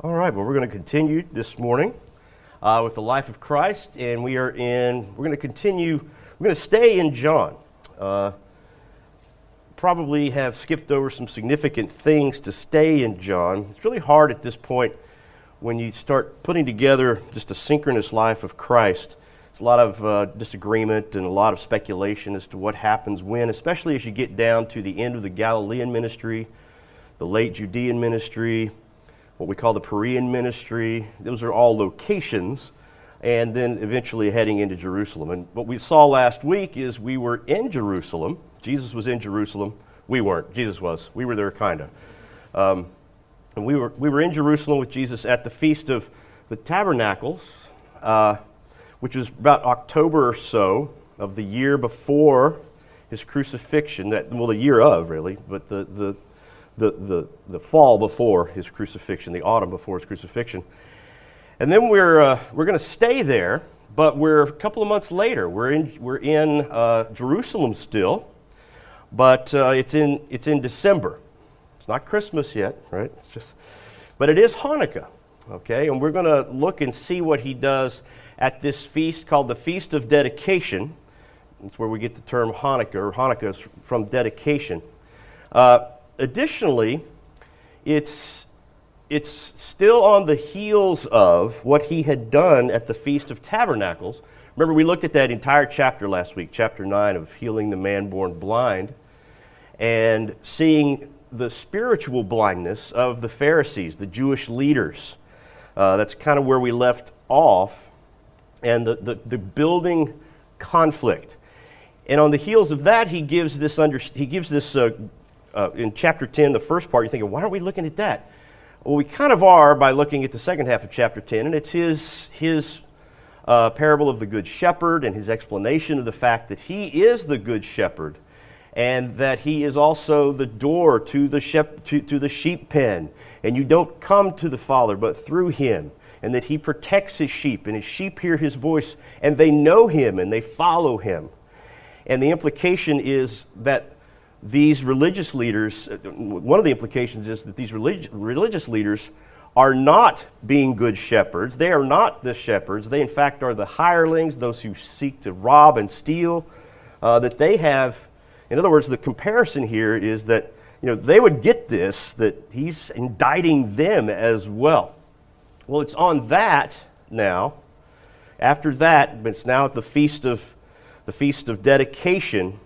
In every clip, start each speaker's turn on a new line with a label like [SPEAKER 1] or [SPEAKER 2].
[SPEAKER 1] All right, well, we're going to continue this morning uh, with the life of Christ, and we are in, we're going to continue, we're going to stay in John. Uh, probably have skipped over some significant things to stay in John. It's really hard at this point when you start putting together just a synchronous life of Christ. It's a lot of uh, disagreement and a lot of speculation as to what happens when, especially as you get down to the end of the Galilean ministry, the late Judean ministry, what we call the Perean ministry. Those are all locations, and then eventually heading into Jerusalem. And what we saw last week is we were in Jerusalem. Jesus was in Jerusalem. We weren't. Jesus was. We were there, kind of. Um, and we were, we were in Jerusalem with Jesus at the Feast of the Tabernacles, uh, which was about October or so of the year before his crucifixion. That, well, the year of, really, but the, the the, the, the fall before his crucifixion, the autumn before his crucifixion. And then we're, uh, we're going to stay there, but we're a couple of months later. We're in, we're in uh, Jerusalem still, but uh, it's, in, it's in December. It's not Christmas yet, right? It's just, but it is Hanukkah, okay? And we're going to look and see what he does at this feast called the Feast of Dedication. That's where we get the term Hanukkah, or Hanukkah is from dedication. Uh, additionally, it's, it's still on the heels of what he had done at the Feast of Tabernacles. Remember, we looked at that entire chapter last week, chapter 9 of healing the man born blind, and seeing the spiritual blindness of the Pharisees, the Jewish leaders. Uh, that's kind of where we left off, and the, the, the building conflict. And on the heels of that, he gives this, under, he gives this uh, uh, in chapter 10, the first part, you're thinking, why aren't we looking at that? Well, we kind of are by looking at the second half of chapter 10, and it's his, his uh, parable of the Good Shepherd and his explanation of the fact that he is the Good Shepherd and that he is also the door to the, shep- to, to the sheep pen. And you don't come to the Father but through him, and that he protects his sheep, and his sheep hear his voice, and they know him and they follow him. And the implication is that these religious leaders, one of the implications is that these relig- religious leaders are not being good shepherds. They are not the shepherds. They, in fact, are the hirelings, those who seek to rob and steal. Uh, that they have, in other words, the comparison here is that you know, they would get this, that he's indicting them as well. Well, it's on that now. After that, it's now at the feast of the feast of dedication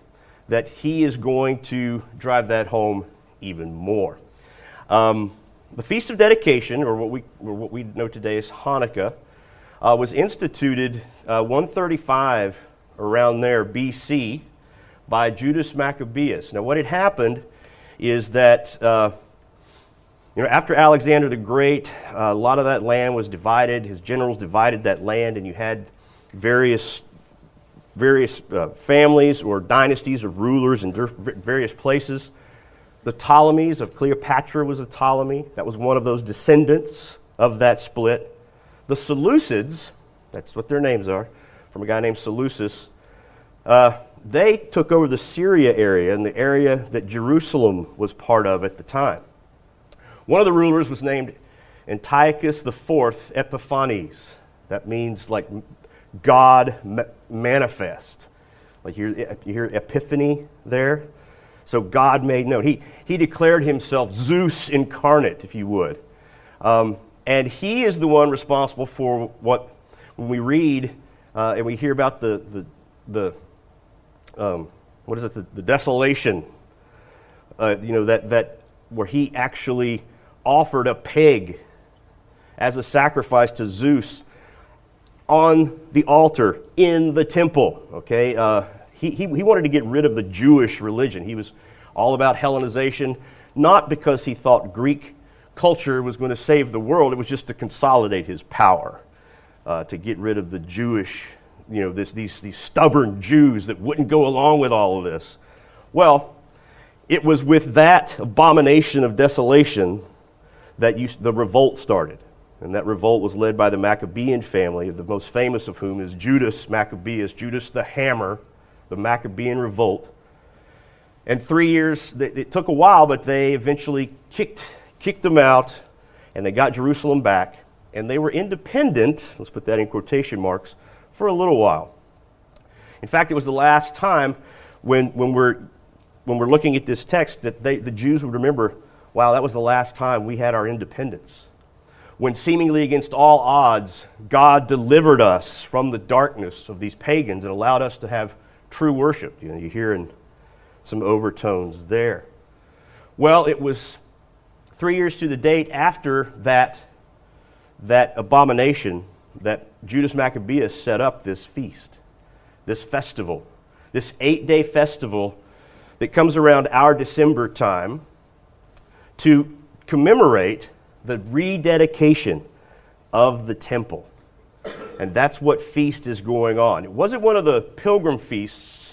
[SPEAKER 1] that he is going to drive that home even more. Um, the Feast of Dedication, or what we, or what we know today as Hanukkah, uh, was instituted uh, 135 around there BC by Judas Maccabeus. Now, what had happened is that uh, you know, after Alexander the Great, uh, a lot of that land was divided. His generals divided that land, and you had various various uh, families or dynasties of rulers in various places. The Ptolemies of Cleopatra was a Ptolemy. That was one of those descendants of that split. The Seleucids, that's what their names are, from a guy named Seleucus, uh, they took over the Syria area and the area that Jerusalem was part of at the time. One of the rulers was named Antiochus IV Epiphanes. That means like God manifest. Like you hear, epiphany there. So God made known. He, he declared himself Zeus incarnate, if you would. Um, and he is the one responsible for what, when we read uh, and we hear about the, the, the um, what is it, the, the desolation, uh, you know, that, that where he actually offered a pig as a sacrifice to Zeus on the altar in the temple. Okay, uh, he, he, he wanted to get rid of the Jewish religion. He was all about Hellenization, not because he thought Greek culture was going to save the world. It was just to consolidate his power, uh, to get rid of the Jewish, you know, this, these, these stubborn Jews that wouldn't go along with all of this. Well, it was with that abomination of desolation that you, the revolt started. And that revolt was led by the Maccabean family, the most famous of whom is Judas Maccabeus, Judas the Hammer, the Maccabean revolt. And three years, it took a while, but they eventually kicked, kicked them out and they got Jerusalem back, and they were independent, let's put that in quotation marks, for a little while. In fact, it was the last time when, when, we're, when we're looking at this text that they, the Jews would remember wow, that was the last time we had our independence. When seemingly against all odds, God delivered us from the darkness of these pagans and allowed us to have true worship. You know, you hear in some overtones there. Well, it was three years to the date after that, that abomination that Judas Maccabeus set up this feast, this festival, this eight day festival that comes around our December time to commemorate the rededication of the temple. And that's what feast is going on. It wasn't one of the pilgrim feasts.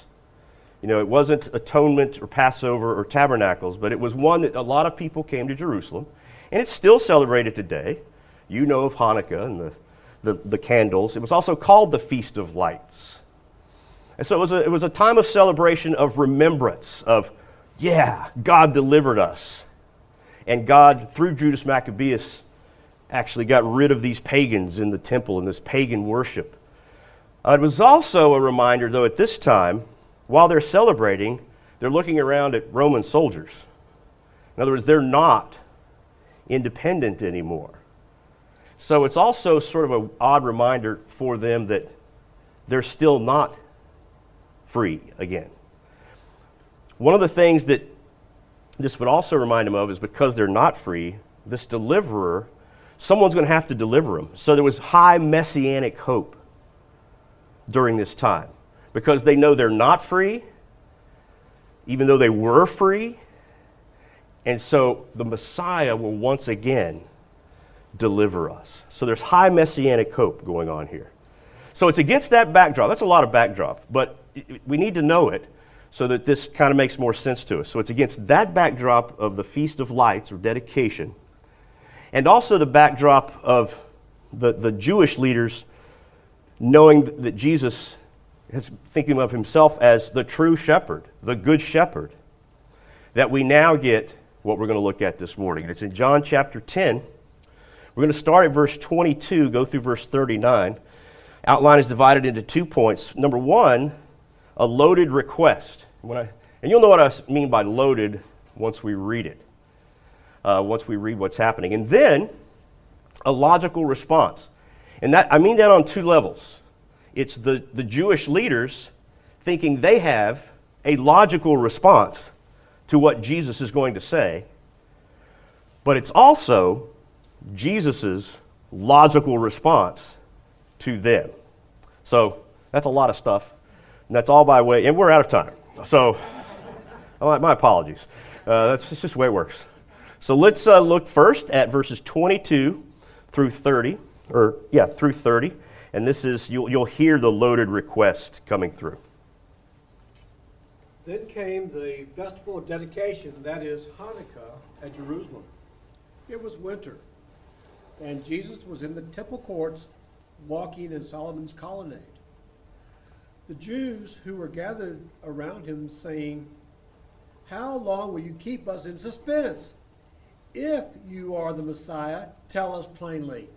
[SPEAKER 1] You know, it wasn't atonement or Passover or tabernacles, but it was one that a lot of people came to Jerusalem. And it's still celebrated today. You know of Hanukkah and the, the, the candles. It was also called the Feast of Lights. And so it was, a, it was a time of celebration of remembrance of, yeah, God delivered us. And God, through Judas Maccabeus, actually got rid of these pagans in the temple and this pagan worship. Uh, it was also a reminder, though, at this time, while they're celebrating, they're looking around at Roman soldiers. In other words, they're not independent anymore. So it's also sort of an odd reminder for them that they're still not free again. One of the things that this would also remind them of is because they're not free, this deliverer, someone's going to have to deliver them. So there was high messianic hope during this time because they know they're not free, even though they were free. And so the Messiah will once again deliver us. So there's high messianic hope going on here. So it's against that backdrop. That's a lot of backdrop, but we need to know it so that this kind of makes more sense to us. So it's against that backdrop of the Feast of Lights or dedication, and also the backdrop of the, the Jewish leaders knowing that Jesus is thinking of himself as the true shepherd, the good shepherd, that we now get what we're going to look at this morning. And it's in John chapter 10. We're going to start at verse 22, go through verse 39. Outline is divided into two points. Number one, a loaded request. I, and you'll know what I mean by loaded once we read it, uh, once we read what's happening. And then a logical response. And that, I mean that on two levels. It's the, the Jewish leaders thinking they have a logical response to what Jesus is going to say, but it's also Jesus' logical response to them. So that's a lot of stuff. And that's all by way, and we're out of time. So, my apologies. Uh, that's, just the way it works. So let's uh, look first at verses 22 through 30, or yeah, through 30. And this is, you'll, you'll hear the loaded request coming through.
[SPEAKER 2] Then came the festival of dedication, that is Hanukkah, at Jerusalem. It was winter, and Jesus was in the temple courts walking in Solomon's colonnade the Jews who were gathered around him, saying, How long will you keep us in suspense? If you are the Messiah, tell us plainly.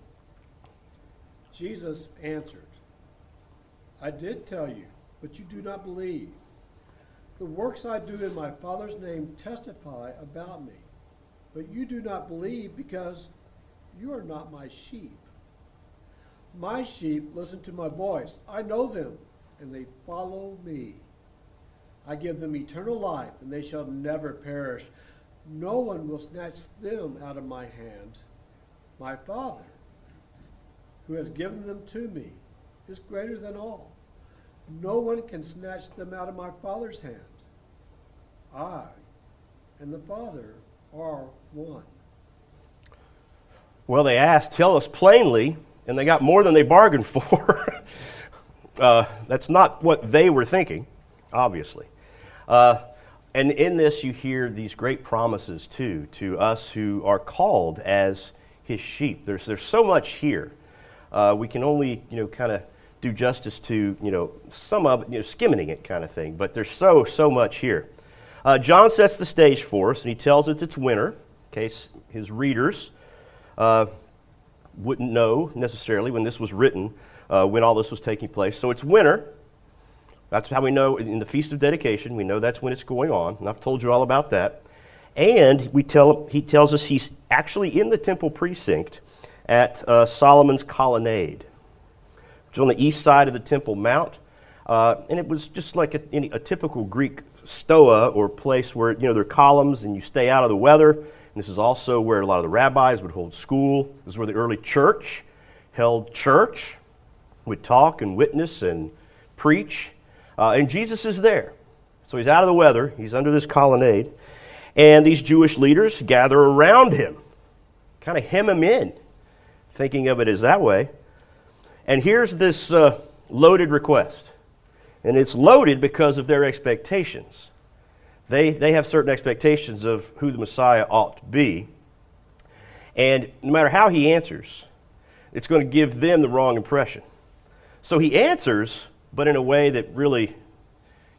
[SPEAKER 2] Jesus answered, I did tell you, but you do not believe. The works I do in my Father's name testify about me, but you do not believe because you are not my sheep. My sheep listen to my voice. I know them and they follow me. I give them eternal life, and they shall never perish. No one will snatch them out of my hand. My Father, who has given them to me, is greater than all. No one can snatch them out of my Father's hand. I and the Father are one.
[SPEAKER 1] Well, they asked, Tell us plainly, and they got more than they bargained for. Uh, that's not what they were thinking, obviously. Uh, and in this, you hear these great promises, too, to us who are called as his sheep. There's, there's so much here. Uh, we can only, you know, kind of do justice to, you know, some of it, you know, skimming it kind of thing. But there's so, so much here. Uh, John sets the stage for us, and he tells us it's winter, in case his readers uh, wouldn't know necessarily when this was written, uh, when all this was taking place. So it's winter. That's how we know in the Feast of Dedication, we know that's when it's going on. And I've told you all about that. And we tell, he tells us he's actually in the temple precinct at uh, Solomon's Colonnade, which is on the east side of the Temple Mount. Uh, and it was just like a, a, typical Greek stoa or place where you know there are columns and you stay out of the weather. And this is also where a lot of the rabbis would hold school. This is where the early church held church, would talk and witness and preach. Uh, and Jesus is there. So he's out of the weather, he's under this colonnade. And these Jewish leaders gather around him, kind of hem him in, thinking of it as that way. And here's this uh, loaded request. And it's loaded because of their expectations. They, they have certain expectations of who the Messiah ought to be. And no matter how he answers, it's going to give them the wrong impression. So he answers, but in a way that really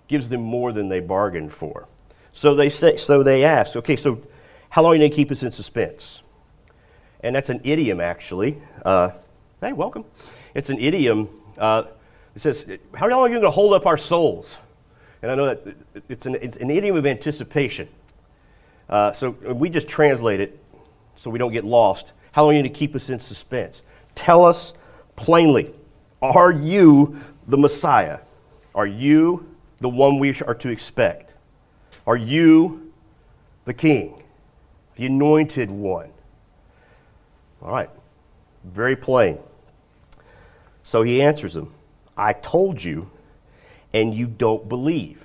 [SPEAKER 1] gives them more than they bargained for. So they say, so they ask, okay, so how long are you going to keep us in suspense? And that's an idiom, actually. Uh, hey, welcome. It's an idiom. Uh, it says, how long are you going to hold up our souls? And I know that it's an, it's an idiom of anticipation. Uh, so we just translate it so we don't get lost. How long are you going to keep us in suspense? Tell us plainly. Are you the Messiah? Are you the one we are to expect? Are you the King, the anointed one? All right, very plain. So he answers them I told you, and you don't believe.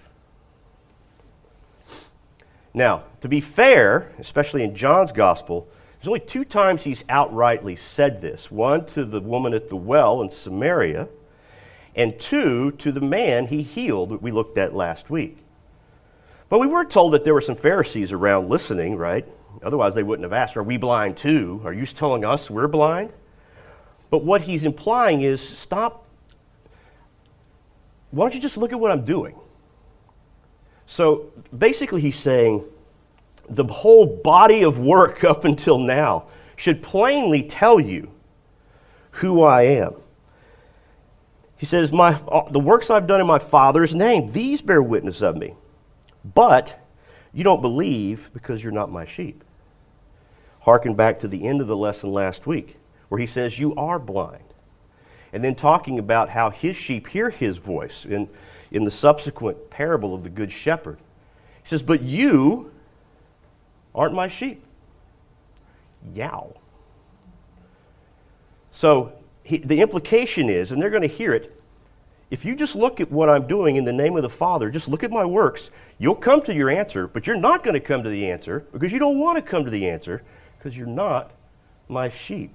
[SPEAKER 1] Now, to be fair, especially in John's gospel, there's only two times he's outrightly said this one to the woman at the well in Samaria, and two to the man he healed that we looked at last week. But we were told that there were some Pharisees around listening, right? Otherwise, they wouldn't have asked, Are we blind too? Are you telling us we're blind? But what he's implying is stop. Why don't you just look at what I'm doing? So basically, he's saying, the whole body of work up until now should plainly tell you who I am. He says, my, uh, The works I've done in my Father's name, these bear witness of me. But you don't believe because you're not my sheep. Harken back to the end of the lesson last week, where he says, You are blind. And then talking about how his sheep hear his voice in, in the subsequent parable of the Good Shepherd. He says, But you aren't my sheep. Yow. So he, the implication is, and they're going to hear it, if you just look at what I'm doing in the name of the Father, just look at my works, you'll come to your answer, but you're not going to come to the answer because you don't want to come to the answer because you're not my sheep.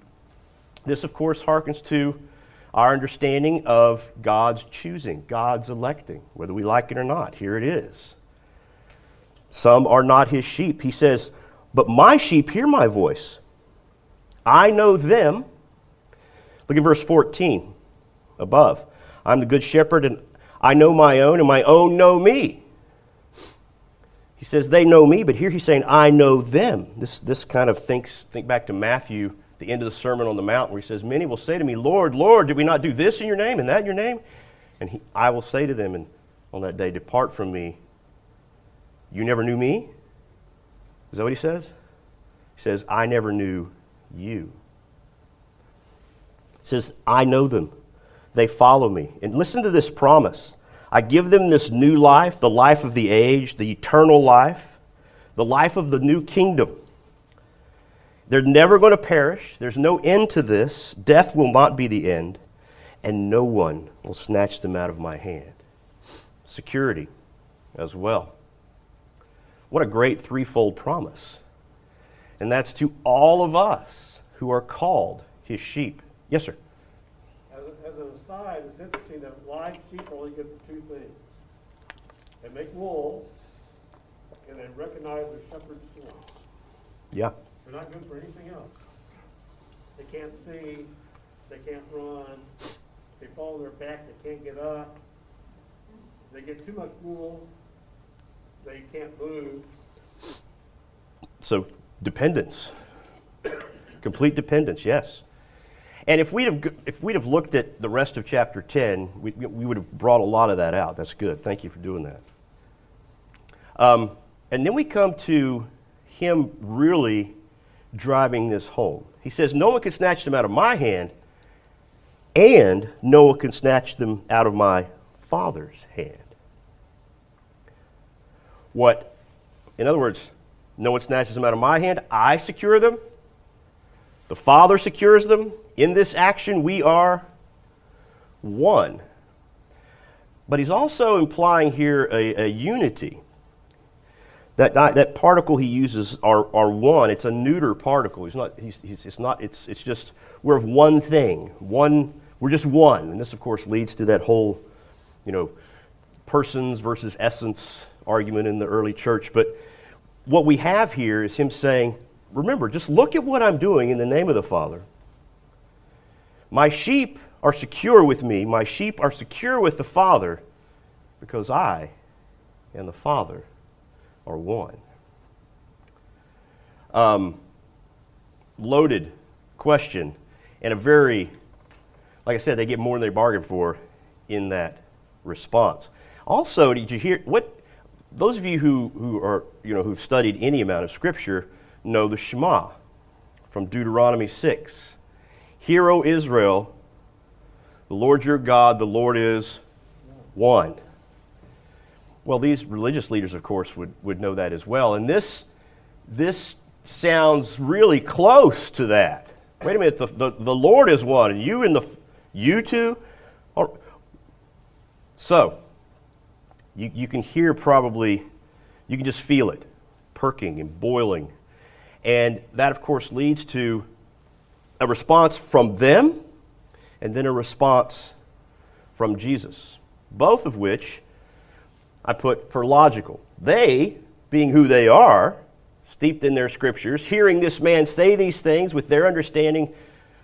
[SPEAKER 1] This, of course, harkens to our understanding of God's choosing, God's electing, whether we like it or not. Here it is. Some are not his sheep. He says, But my sheep hear my voice. I know them. Look at verse 14 above. I'm the good shepherd, and I know my own, and my own know me. He says, They know me, but here he's saying, I know them. This, this kind of thinks, think back to Matthew, the end of the Sermon on the Mount, where he says, Many will say to me, Lord, Lord, did we not do this in your name and that in your name? And he, I will say to them and on that day, Depart from me, you never knew me? Is that what he says? He says, I never knew you. He says, I know them. They follow me. And listen to this promise I give them this new life, the life of the age, the eternal life, the life of the new kingdom. They're never going to perish. There's no end to this. Death will not be the end, and no one will snatch them out of my hand. Security as well. What a great threefold promise. And that's to all of us who are called his sheep. Yes, sir.
[SPEAKER 2] As, as an aside, it's interesting that live sheep only get for two things they make wool, and they recognize the shepherd's voice.
[SPEAKER 1] Yeah.
[SPEAKER 2] They're not good for anything else. They can't see, they can't run, they fall on their back, they can't get up. They get too much wool, they can't move.
[SPEAKER 1] So, dependence. Complete dependence, yes. And if we'd have, if we'd have looked at the rest of chapter 10, we, we would have brought a lot of that out. That's good. Thank you for doing that. Um, and then we come to him really driving this home. He says, No one can snatch them out of my hand, and no one can snatch them out of my Father's hand. What, in other words, no one snatches them out of my hand, I secure them. The Father secures them. In this action, we are one. But he's also implying here a, a unity. That, that particle he uses are, are one. It's a neuter particle. He's not, he's, he's, it's not, it's, it's just, we're of one thing. One, we're just one. And this, of course, leads to that whole, you know, persons versus essence argument in the early church. But what we have here is him saying, remember, just look at what I'm doing in the name of the Father. My sheep are secure with me. My sheep are secure with the Father because I and the Father are one. Um, loaded question, and a very, like I said, they get more than they bargained for in that response. Also, did you hear what? Those of you who, who are, you know, who've studied any amount of Scripture know the Shema from Deuteronomy 6. Hear, O Israel, the Lord your God, the Lord is one. Well, these religious leaders, of course, would, would know that as well. And this, this sounds really close to that. Wait a minute, the, the, the Lord is one, and you and the you two are. So, you, you can hear probably, you can just feel it perking and boiling. And that, of course, leads to a response from them and then a response from Jesus, both of which I put for logical. They, being who they are, steeped in their scriptures, hearing this man say these things with their understanding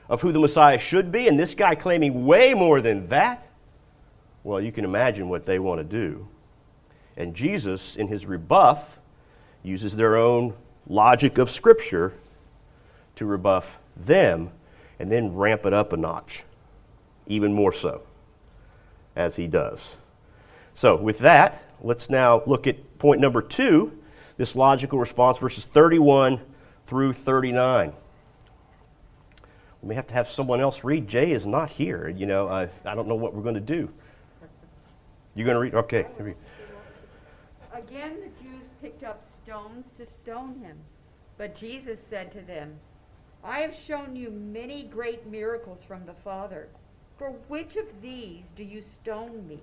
[SPEAKER 1] of who the Messiah should be, and this guy claiming way more than that, well, you can imagine what they want to do. And Jesus, in his rebuff, uses their own logic of Scripture to rebuff them and then ramp it up a notch, even more so, as he does. So, with that, let's now look at point number two this logical response, verses 31 through 39. We may have to have someone else read. Jay is not here. You know, I, I don't know what we're going to do. You're going to read? Okay.
[SPEAKER 3] Again, the Jews picked up stones to stone him. But Jesus said to them, I have shown you many great miracles from the Father. For which of these do you stone me?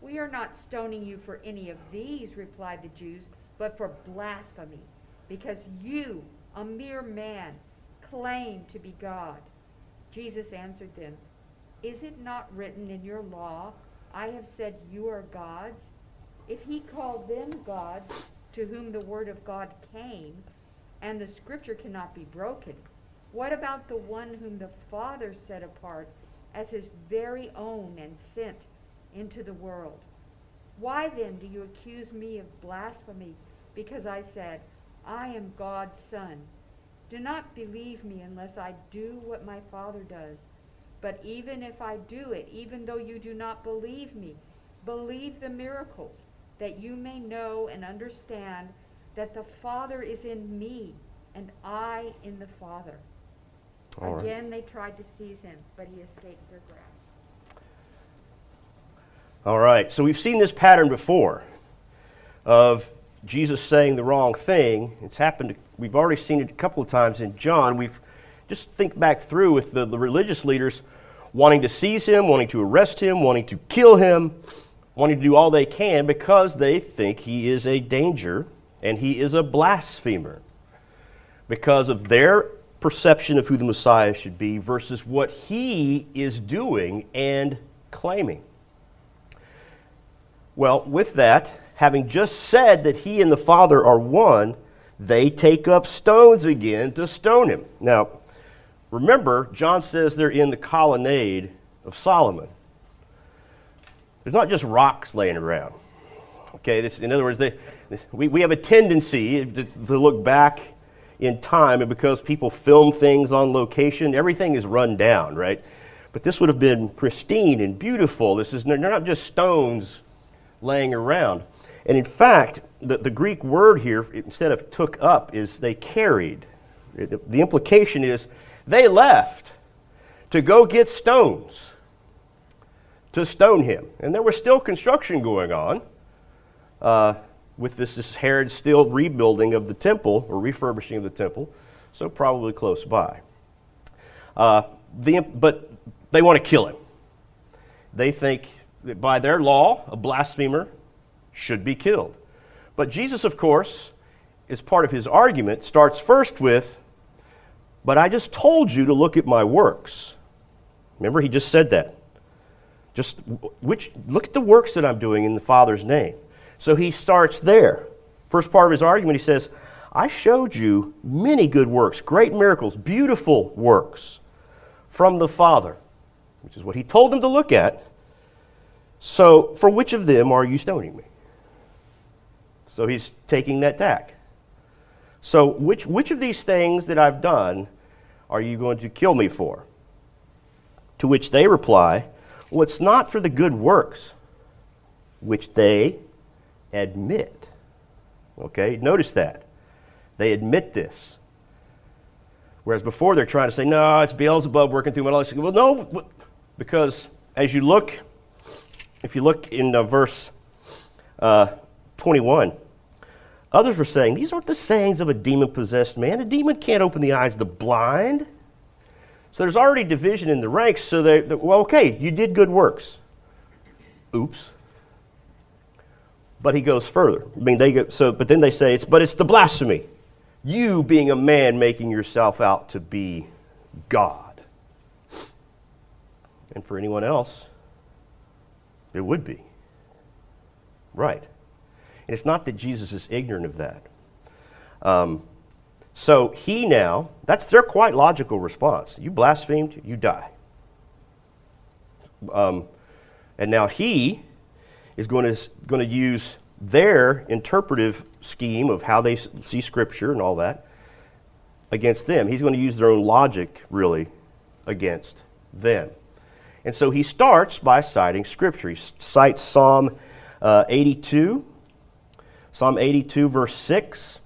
[SPEAKER 3] We are not stoning you for any of these, replied the Jews, but for blasphemy, because you, a mere man, claim to be God. Jesus answered them, Is it not written in your law, I have said you are gods? If he called them gods, to whom the word of God came, and the scripture cannot be broken, what about the one whom the Father set apart as his very own and sent into the world. Why then do you accuse me of blasphemy because I said, I am God's Son? Do not believe me unless I do what my Father does. But even if I do it, even though you do not believe me, believe the miracles, that you may know and understand that the Father is in me and I in the Father.
[SPEAKER 1] All right.
[SPEAKER 3] Again, they tried to seize him, but he escaped their grasp.
[SPEAKER 1] All right, so we've seen this pattern before of Jesus saying the wrong thing. It's happened, we've already seen it a couple of times in John. We've just think back through with the, the religious leaders wanting to seize him, wanting to arrest him, wanting to kill him, wanting to do all they can because they think he is a danger and he is a blasphemer because of their perception of who the Messiah should be versus what he is doing and claiming. Well, with that, having just said that he and the Father are one, they take up stones again to stone him. Now, remember, John says they're in the colonnade of Solomon. There's not just rocks laying around. Okay, this, in other words, they, we, we have a tendency to, to look back in time, and because people film things on location, everything is run down, right? But this would have been pristine and beautiful. This is, they're not just stones laying around. And in fact, the, the Greek word here, instead of took up, is they carried. The implication is they left to go get stones to stone him. And there was still construction going on uh, with this, this Herod still rebuilding of the temple or refurbishing of the temple, so probably close by. Uh, the, but they want to kill him. They think that by their law, a blasphemer should be killed. But Jesus, of course, as part of his argument, starts first with, But I just told you to look at my works. Remember, he just said that. Just which look at the works that I'm doing in the Father's name. So he starts there. First part of his argument, he says, I showed you many good works, great miracles, beautiful works from the Father, which is what he told them to look at. So, for which of them are you stoning me? So he's taking that tack. So, which, which of these things that I've done are you going to kill me for? To which they reply, Well, it's not for the good works which they admit. Okay, notice that. They admit this. Whereas before they're trying to say, no, it's Beelzebub working through my life. Well, no, because as you look, if you look in uh, verse uh, 21, others were saying, these aren't the sayings of a demon possessed man. A demon can't open the eyes of the blind. So there's already division in the ranks. So they, well, okay, you did good works. Oops. But he goes further. I mean, they go, so, but then they say it's, but it's the blasphemy. You being a man making yourself out to be God. And for anyone else, it would be. Right. And it's not that Jesus is ignorant of that. Um, so he now, that's their quite logical response. You blasphemed, you die. Um, and now he is going to, going to use their interpretive scheme of how they see Scripture and all that against them. He's going to use their own logic, really, against them. And so he starts by citing Scripture. He cites Psalm uh, 82, Psalm 82, verse 6.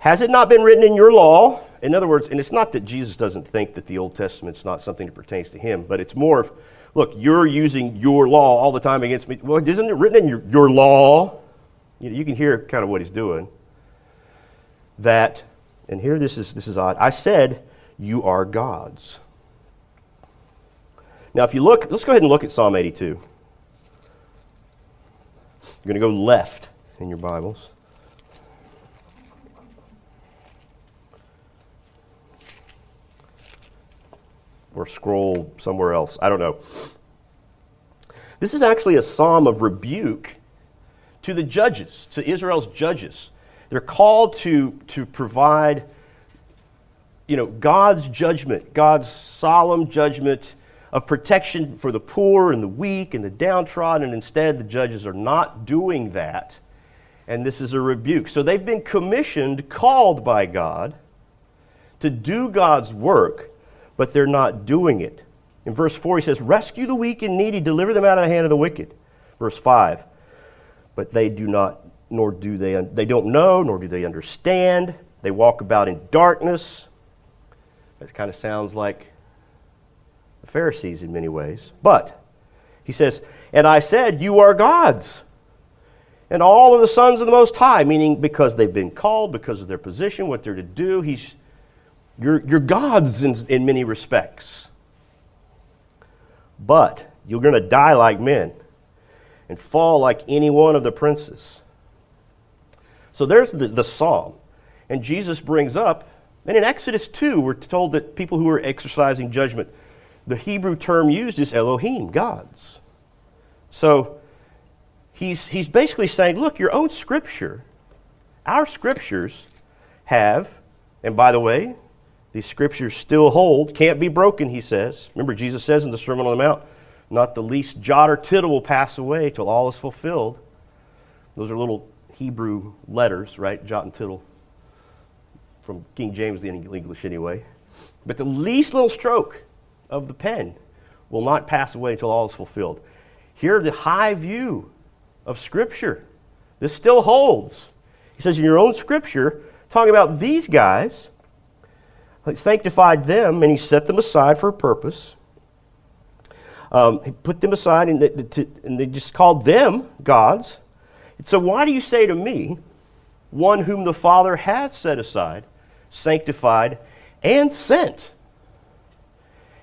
[SPEAKER 1] Has it not been written in your law? In other words, and it's not that Jesus doesn't think that the Old Testament's not something that pertains to him, but it's more of, look, you're using your law all the time against me. Well, isn't it written in your, your law? You, know, you can hear kind of what he's doing. That, and here this is, this is odd. I said, You are gods. Now, if you look, let's go ahead and look at Psalm 82. You're going to go left in your Bibles. Or scroll somewhere else. I don't know. This is actually a psalm of rebuke to the judges, to Israel's judges. They're called to, to provide you know, God's judgment, God's solemn judgment of protection for the poor and the weak and the downtrodden, and instead the judges are not doing that. And this is a rebuke. So they've been commissioned, called by God to do God's work, but they're not doing it. In verse 4, he says, Rescue the weak and needy, deliver them out of the hand of the wicked. Verse 5, but they do not, nor do they, they don't know, nor do they understand. They walk about in darkness. That kind of sounds like the Pharisees in many ways. But he says, And I said, You are gods. And all of the sons of the Most High, meaning because they've been called, because of their position, what they're to do, he's, you're, you're gods in, in many respects. But you're going to die like men and fall like any one of the princes. So there's the, the psalm. And Jesus brings up, and in Exodus 2, we're told that people who are exercising judgment, the Hebrew term used is Elohim, gods. So he's, he's basically saying, look, your own scripture, our scriptures have, and by the way, these scriptures still hold, can't be broken, he says. Remember, Jesus says in the Sermon on the Mount, not the least jot or tittle will pass away till all is fulfilled. Those are little Hebrew letters, right? Jot and tittle from King James in English anyway. But the least little stroke of the pen will not pass away until all is fulfilled. Here, the high view of Scripture. This still holds. He says, in your own Scripture, talking about these guys, he sanctified them and he set them aside for a purpose. Um, he put them aside and they, to, and they just called them gods. So, why do you say to me, one whom the Father has set aside, sanctified, and sent?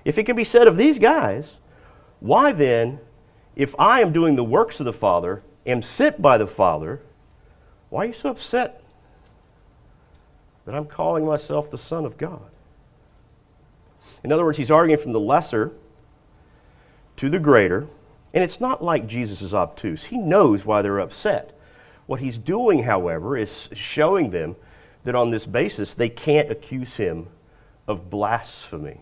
[SPEAKER 1] If it can be said of these guys, why then, if I am doing the works of the Father, am sent by the Father, why are you so upset that I'm calling myself the Son of God? In other words, he's arguing from the lesser to the greater. And it's not like Jesus is obtuse. He knows why they're upset. What he's doing, however, is showing them that on this basis they can't accuse him of blasphemy.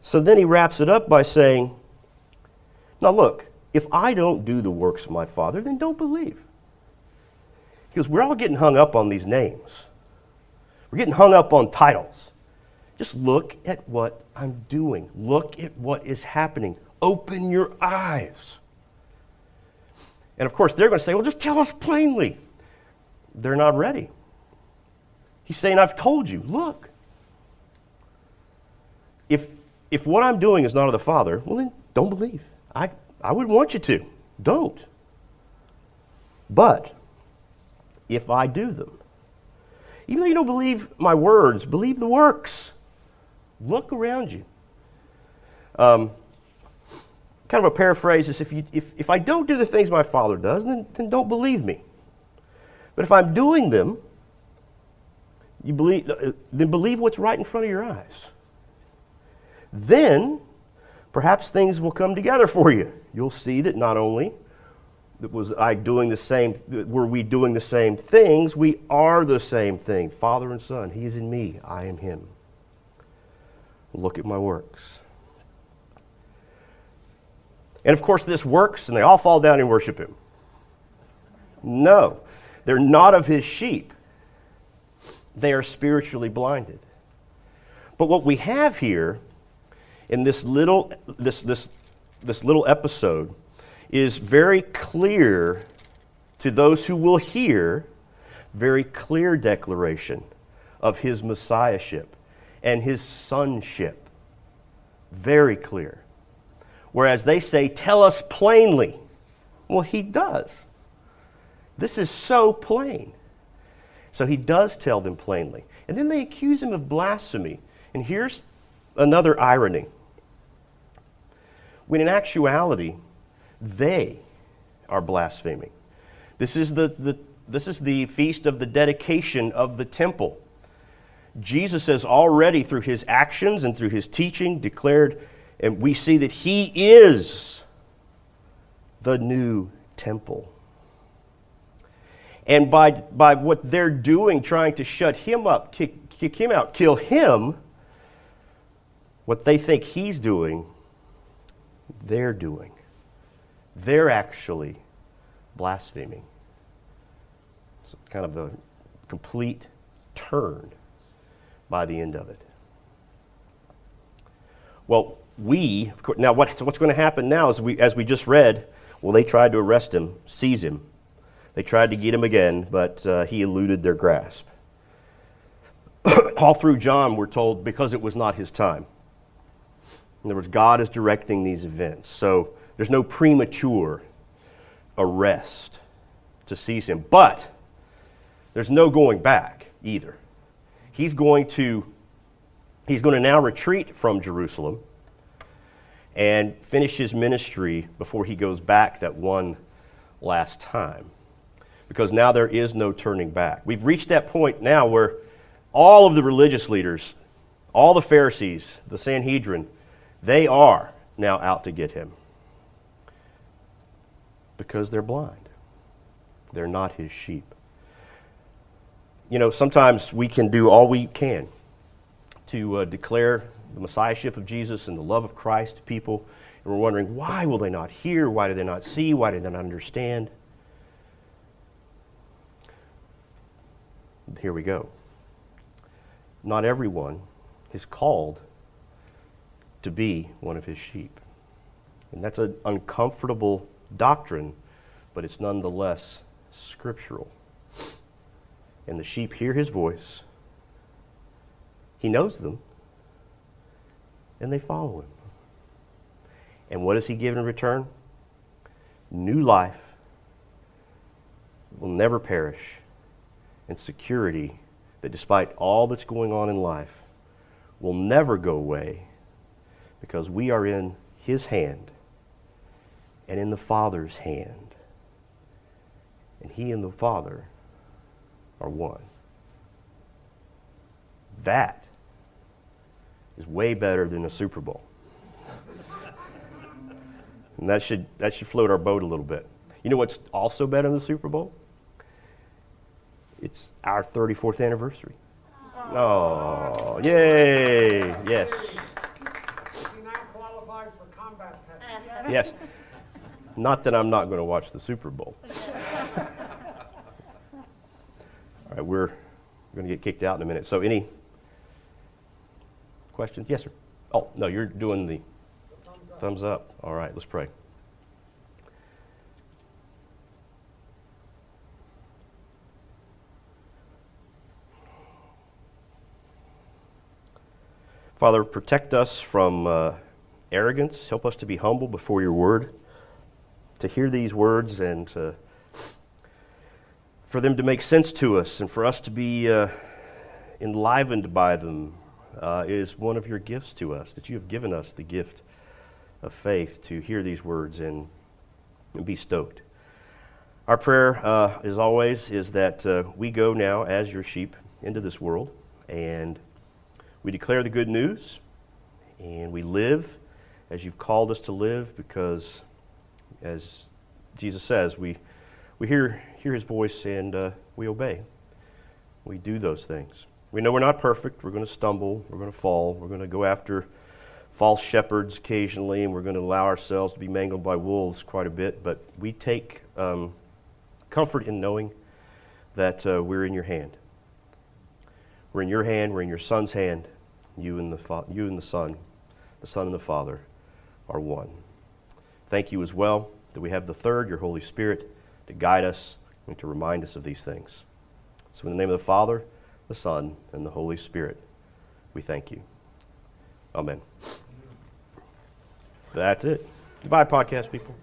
[SPEAKER 1] So then he wraps it up by saying, Now look, if I don't do the works of my Father, then don't believe. Goes, We're all getting hung up on these names, we're getting hung up on titles. Just look at what I'm doing. Look at what is happening. Open your eyes. And of course, they're going to say, well, just tell us plainly. They're not ready. He's saying, I've told you, look. If, if what I'm doing is not of the Father, well, then don't believe. I, I would want you to. Don't. But if I do them, even though you don't believe my words, believe the works. Look around you. Um, kind of a paraphrase is if, you, if, if I don't do the things my Father does, then, then don't believe me. But if I'm doing them, you believe, uh, then believe what's right in front of your eyes. Then, perhaps things will come together for you. You'll see that not only was I doing the same, were we doing the same things, we are the same thing. Father and Son, He is in me, I am Him. Look at my works. And of course, this works, and they all fall down and worship him. No, they're not of his sheep. They are spiritually blinded. But what we have here in this little, this, this, this little episode is very clear to those who will hear, very clear declaration of his messiahship and his sonship. Very clear. Whereas they say, Tell us plainly. Well, he does. This is so plain. So he does tell them plainly. And then they accuse him of blasphemy. And here's another irony. When in actuality, they are blaspheming. This is the, the, this is the feast of the dedication of the temple. Jesus has already, through his actions and through his teaching, declared, and we see that he is the new temple. And by, by what they're doing, trying to shut him up, kick, kick him out, kill him, what they think he's doing, they're doing. They're actually blaspheming. It's kind of a complete turn by the end of it. Well, we, of course, now what, what's going to happen now is we, as we just read, well, they tried to arrest him, seize him. They tried to get him again, but uh, he eluded their grasp. All through John, we're told because it was not his time. In other words, God is directing these events. So there's no premature arrest to seize him. But there's no going back either he's going to he's going to now retreat from Jerusalem and finish his ministry before he goes back that one last time. Because now there is no turning back. We've reached that point now where all of the religious leaders, all the Pharisees, the Sanhedrin, they are now out to get him. Because they're blind. They're not his sheep you know, sometimes we can do all we can to uh, declare the messiahship of Jesus and the love of Christ to people. And we're wondering, why will they not hear? Why do they not see? Why do they not understand? Here we go. not everyone is called to be one of his sheep. And that's an uncomfortable doctrine, but it's nonetheless scriptural. And the sheep hear his voice, he knows them, and they follow him. And what does he give in return? New life will never perish, and security that despite all that's going on in life will never go away because we are in his hand and in the Father's hand. And he and the Father are one. That is way better than a Super Bowl. and that should, that should float our boat a little bit. You know what's also better than the Super Bowl? It's our 34th anniversary. Oh, yay! Yes.
[SPEAKER 4] He now qualifies for combat pay.
[SPEAKER 1] Uh, yes. Not that I'm not going to watch the Super Bowl. All right, we're going to get kicked out in a minute. So, any questions? Yes, sir. Oh, no, you're doing the thumbs up. All right, let's pray. Father, protect us from uh, arrogance. Help us to be humble before your word, to hear these words and to, for them to make sense to us and for us to be uh, enlivened by them uh, is one of your gifts to us, that you have given us the gift of faith to hear these words and, and be stoked. Our prayer, uh, as always, is that uh, we go now as your sheep into this world and we declare the good news and we live as you've called us to live because, as Jesus says, we, we hear, hear his voice and uh, we obey. We do those things. We know we're not perfect. We're going to stumble. We're going to fall. We're going to go after false shepherds occasionally, and we're going to allow ourselves to be mangled by wolves quite a bit. But we take um, comfort in knowing that uh, we're in your hand. We're in your hand. We're in your Son's hand. You and the fa- you and the Son, the Son and the Father, are one. Thank you as well that we have the third, your Holy Spirit, to guide us and to remind us of these things. So, in the name of the Father, the Son, and the Holy Spirit, we thank you. Amen. That's it. Goodbye, podcast people.